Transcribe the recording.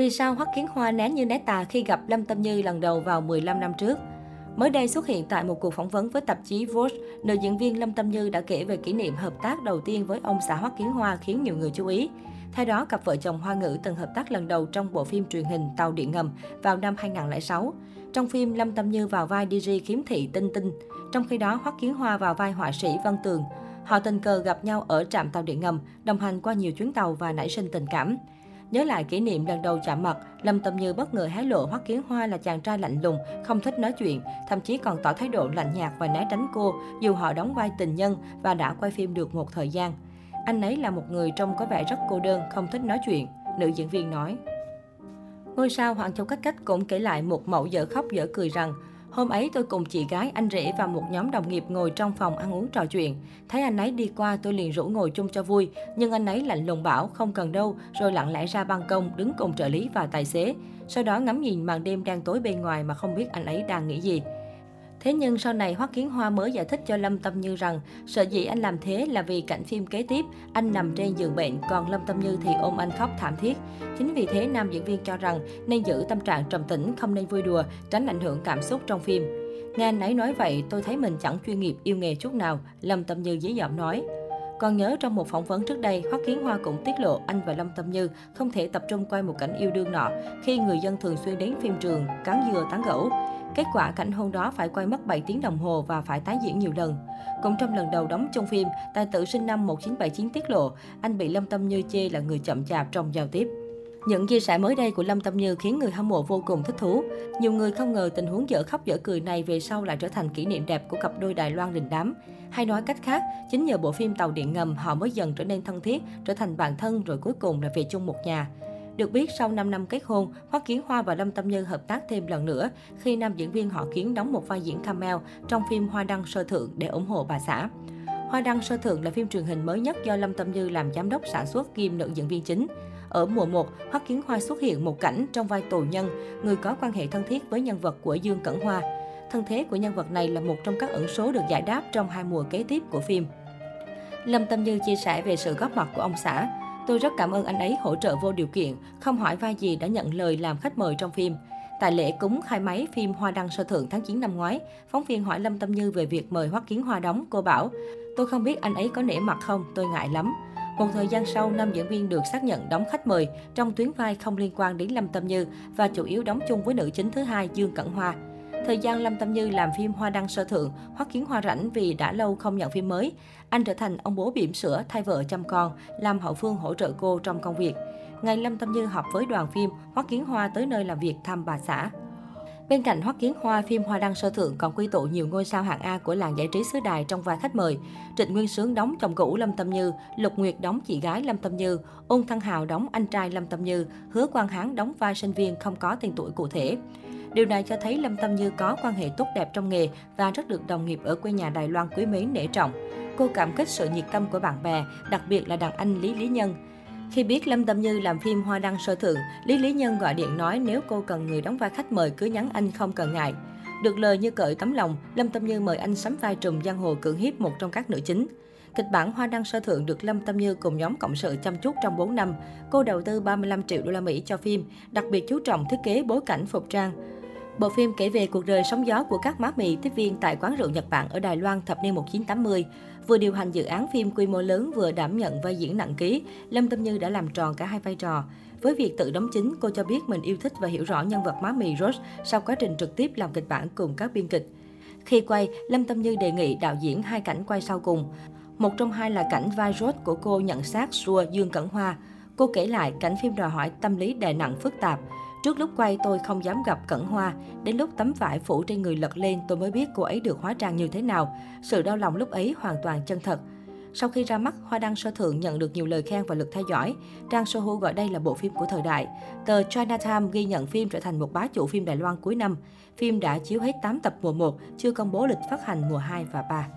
Vì sao Hoắc Kiến Hoa né như né tà khi gặp Lâm Tâm Như lần đầu vào 15 năm trước? Mới đây xuất hiện tại một cuộc phỏng vấn với tạp chí Vogue, nữ diễn viên Lâm Tâm Như đã kể về kỷ niệm hợp tác đầu tiên với ông xã Hoắc Kiến Hoa khiến nhiều người chú ý. Theo đó, cặp vợ chồng Hoa ngữ từng hợp tác lần đầu trong bộ phim truyền hình Tàu Điện Ngầm vào năm 2006. Trong phim, Lâm Tâm Như vào vai DJ Kiếm thị Tinh Tinh. Trong khi đó, Hoắc Kiến Hoa vào vai họa sĩ Văn Tường. Họ tình cờ gặp nhau ở trạm tàu điện ngầm, đồng hành qua nhiều chuyến tàu và nảy sinh tình cảm. Nhớ lại kỷ niệm lần đầu chạm mặt, Lâm Tâm Như bất ngờ hé lộ Hoắc Kiến Hoa là chàng trai lạnh lùng, không thích nói chuyện, thậm chí còn tỏ thái độ lạnh nhạt và né tránh cô, dù họ đóng vai tình nhân và đã quay phim được một thời gian. Anh ấy là một người trông có vẻ rất cô đơn, không thích nói chuyện, nữ diễn viên nói. Ngôi sao Hoàng Châu Cách Cách cũng kể lại một mẫu dở khóc dở cười rằng Hôm ấy tôi cùng chị gái, anh rể và một nhóm đồng nghiệp ngồi trong phòng ăn uống trò chuyện. Thấy anh ấy đi qua tôi liền rủ ngồi chung cho vui. Nhưng anh ấy lạnh lùng bảo không cần đâu, rồi lặng lẽ ra ban công đứng cùng trợ lý và tài xế. Sau đó ngắm nhìn màn đêm đang tối bên ngoài mà không biết anh ấy đang nghĩ gì. Thế nhưng sau này Hoắc Kiến Hoa mới giải thích cho Lâm Tâm Như rằng sợ dĩ anh làm thế là vì cảnh phim kế tiếp anh nằm trên giường bệnh còn Lâm Tâm Như thì ôm anh khóc thảm thiết. Chính vì thế nam diễn viên cho rằng nên giữ tâm trạng trầm tĩnh, không nên vui đùa, tránh ảnh hưởng cảm xúc trong phim. Nghe anh ấy nói vậy, tôi thấy mình chẳng chuyên nghiệp yêu nghề chút nào, Lâm Tâm Như dí dỏm nói. Còn nhớ trong một phỏng vấn trước đây, Hoắc Kiến Hoa cũng tiết lộ anh và Lâm Tâm Như không thể tập trung quay một cảnh yêu đương nọ khi người dân thường xuyên đến phim trường cắn dừa tán gẫu. Kết quả cảnh hôn đó phải quay mất 7 tiếng đồng hồ và phải tái diễn nhiều lần. Cũng trong lần đầu đóng trong phim, tài tử sinh năm 1979 tiết lộ, anh bị Lâm Tâm Như chê là người chậm chạp trong giao tiếp. Những chia sẻ mới đây của Lâm Tâm Như khiến người hâm mộ vô cùng thích thú. Nhiều người không ngờ tình huống dở khóc dở cười này về sau lại trở thành kỷ niệm đẹp của cặp đôi Đài Loan đình đám. Hay nói cách khác, chính nhờ bộ phim Tàu Điện Ngầm họ mới dần trở nên thân thiết, trở thành bạn thân rồi cuối cùng là về chung một nhà. Được biết, sau 5 năm kết hôn, Hoắc Kiến Hoa và Lâm Tâm Như hợp tác thêm lần nữa khi nam diễn viên họ Kiến đóng một vai diễn cameo trong phim Hoa Đăng Sơ Thượng để ủng hộ bà xã. Hoa Đăng Sơ Thượng là phim truyền hình mới nhất do Lâm Tâm Như làm giám đốc sản xuất kiêm nữ diễn viên chính. Ở mùa 1, Hoắc Kiến Hoa xuất hiện một cảnh trong vai tù nhân, người có quan hệ thân thiết với nhân vật của Dương Cẩn Hoa. Thân thế của nhân vật này là một trong các ẩn số được giải đáp trong hai mùa kế tiếp của phim. Lâm Tâm Như chia sẻ về sự góp mặt của ông xã. Tôi rất cảm ơn anh ấy hỗ trợ vô điều kiện, không hỏi vai gì đã nhận lời làm khách mời trong phim. Tại lễ cúng khai máy phim Hoa Đăng Sơ Thượng tháng 9 năm ngoái, phóng viên hỏi Lâm Tâm Như về việc mời Hoắc Kiến Hoa đóng. Cô bảo, tôi không biết anh ấy có nể mặt không, tôi ngại lắm. Một thời gian sau, nam diễn viên được xác nhận đóng khách mời trong tuyến vai không liên quan đến Lâm Tâm Như và chủ yếu đóng chung với nữ chính thứ hai Dương Cẩn Hoa. Thời gian Lâm Tâm Như làm phim Hoa Đăng Sơ Thượng, Hoắc Kiến Hoa rảnh vì đã lâu không nhận phim mới. Anh trở thành ông bố bỉm sữa thay vợ chăm con, làm hậu phương hỗ trợ cô trong công việc. Ngày Lâm Tâm Như họp với đoàn phim, Hoắc Kiến Hoa tới nơi làm việc thăm bà xã. Bên cạnh Hoắc Kiến Hoa, phim Hoa Đăng Sơ Thượng còn quy tụ nhiều ngôi sao hạng A của làng giải trí xứ đài trong vai khách mời. Trịnh Nguyên Sướng đóng chồng cũ Lâm Tâm Như, Lục Nguyệt đóng chị gái Lâm Tâm Như, Ôn Thăng Hào đóng anh trai Lâm Tâm Như, Hứa Quang Hán đóng vai sinh viên không có tên tuổi cụ thể. Điều này cho thấy Lâm Tâm Như có quan hệ tốt đẹp trong nghề và rất được đồng nghiệp ở quê nhà Đài Loan quý mến nể trọng. Cô cảm kích sự nhiệt tâm của bạn bè, đặc biệt là đàn anh Lý Lý Nhân. Khi biết Lâm Tâm Như làm phim Hoa Đăng Sơ Thượng, Lý Lý Nhân gọi điện nói nếu cô cần người đóng vai khách mời cứ nhắn anh không cần ngại. Được lời như cởi tấm lòng, Lâm Tâm Như mời anh sắm vai trùm giang hồ cưỡng hiếp một trong các nữ chính. Kịch bản Hoa Đăng Sơ Thượng được Lâm Tâm Như cùng nhóm cộng sự chăm chút trong 4 năm. Cô đầu tư 35 triệu đô la Mỹ cho phim, đặc biệt chú trọng thiết kế bối cảnh phục trang. Bộ phim kể về cuộc đời sóng gió của các má mì tiếp viên tại quán rượu Nhật Bản ở Đài Loan thập niên 1980. Vừa điều hành dự án phim quy mô lớn vừa đảm nhận vai diễn nặng ký, Lâm Tâm Như đã làm tròn cả hai vai trò. Với việc tự đóng chính, cô cho biết mình yêu thích và hiểu rõ nhân vật má mì Rose sau quá trình trực tiếp làm kịch bản cùng các biên kịch. Khi quay, Lâm Tâm Như đề nghị đạo diễn hai cảnh quay sau cùng. Một trong hai là cảnh vai Rose của cô nhận xác xua Dương Cẩn Hoa. Cô kể lại cảnh phim đòi hỏi tâm lý đè nặng phức tạp. Trước lúc quay tôi không dám gặp Cẩn Hoa. Đến lúc tấm vải phủ trên người lật lên tôi mới biết cô ấy được hóa trang như thế nào. Sự đau lòng lúc ấy hoàn toàn chân thật. Sau khi ra mắt, Hoa Đăng Sơ Thượng nhận được nhiều lời khen và lượt theo dõi. Trang Sohu gọi đây là bộ phim của thời đại. Tờ China Times ghi nhận phim trở thành một bá chủ phim Đài Loan cuối năm. Phim đã chiếu hết 8 tập mùa 1, chưa công bố lịch phát hành mùa 2 và 3.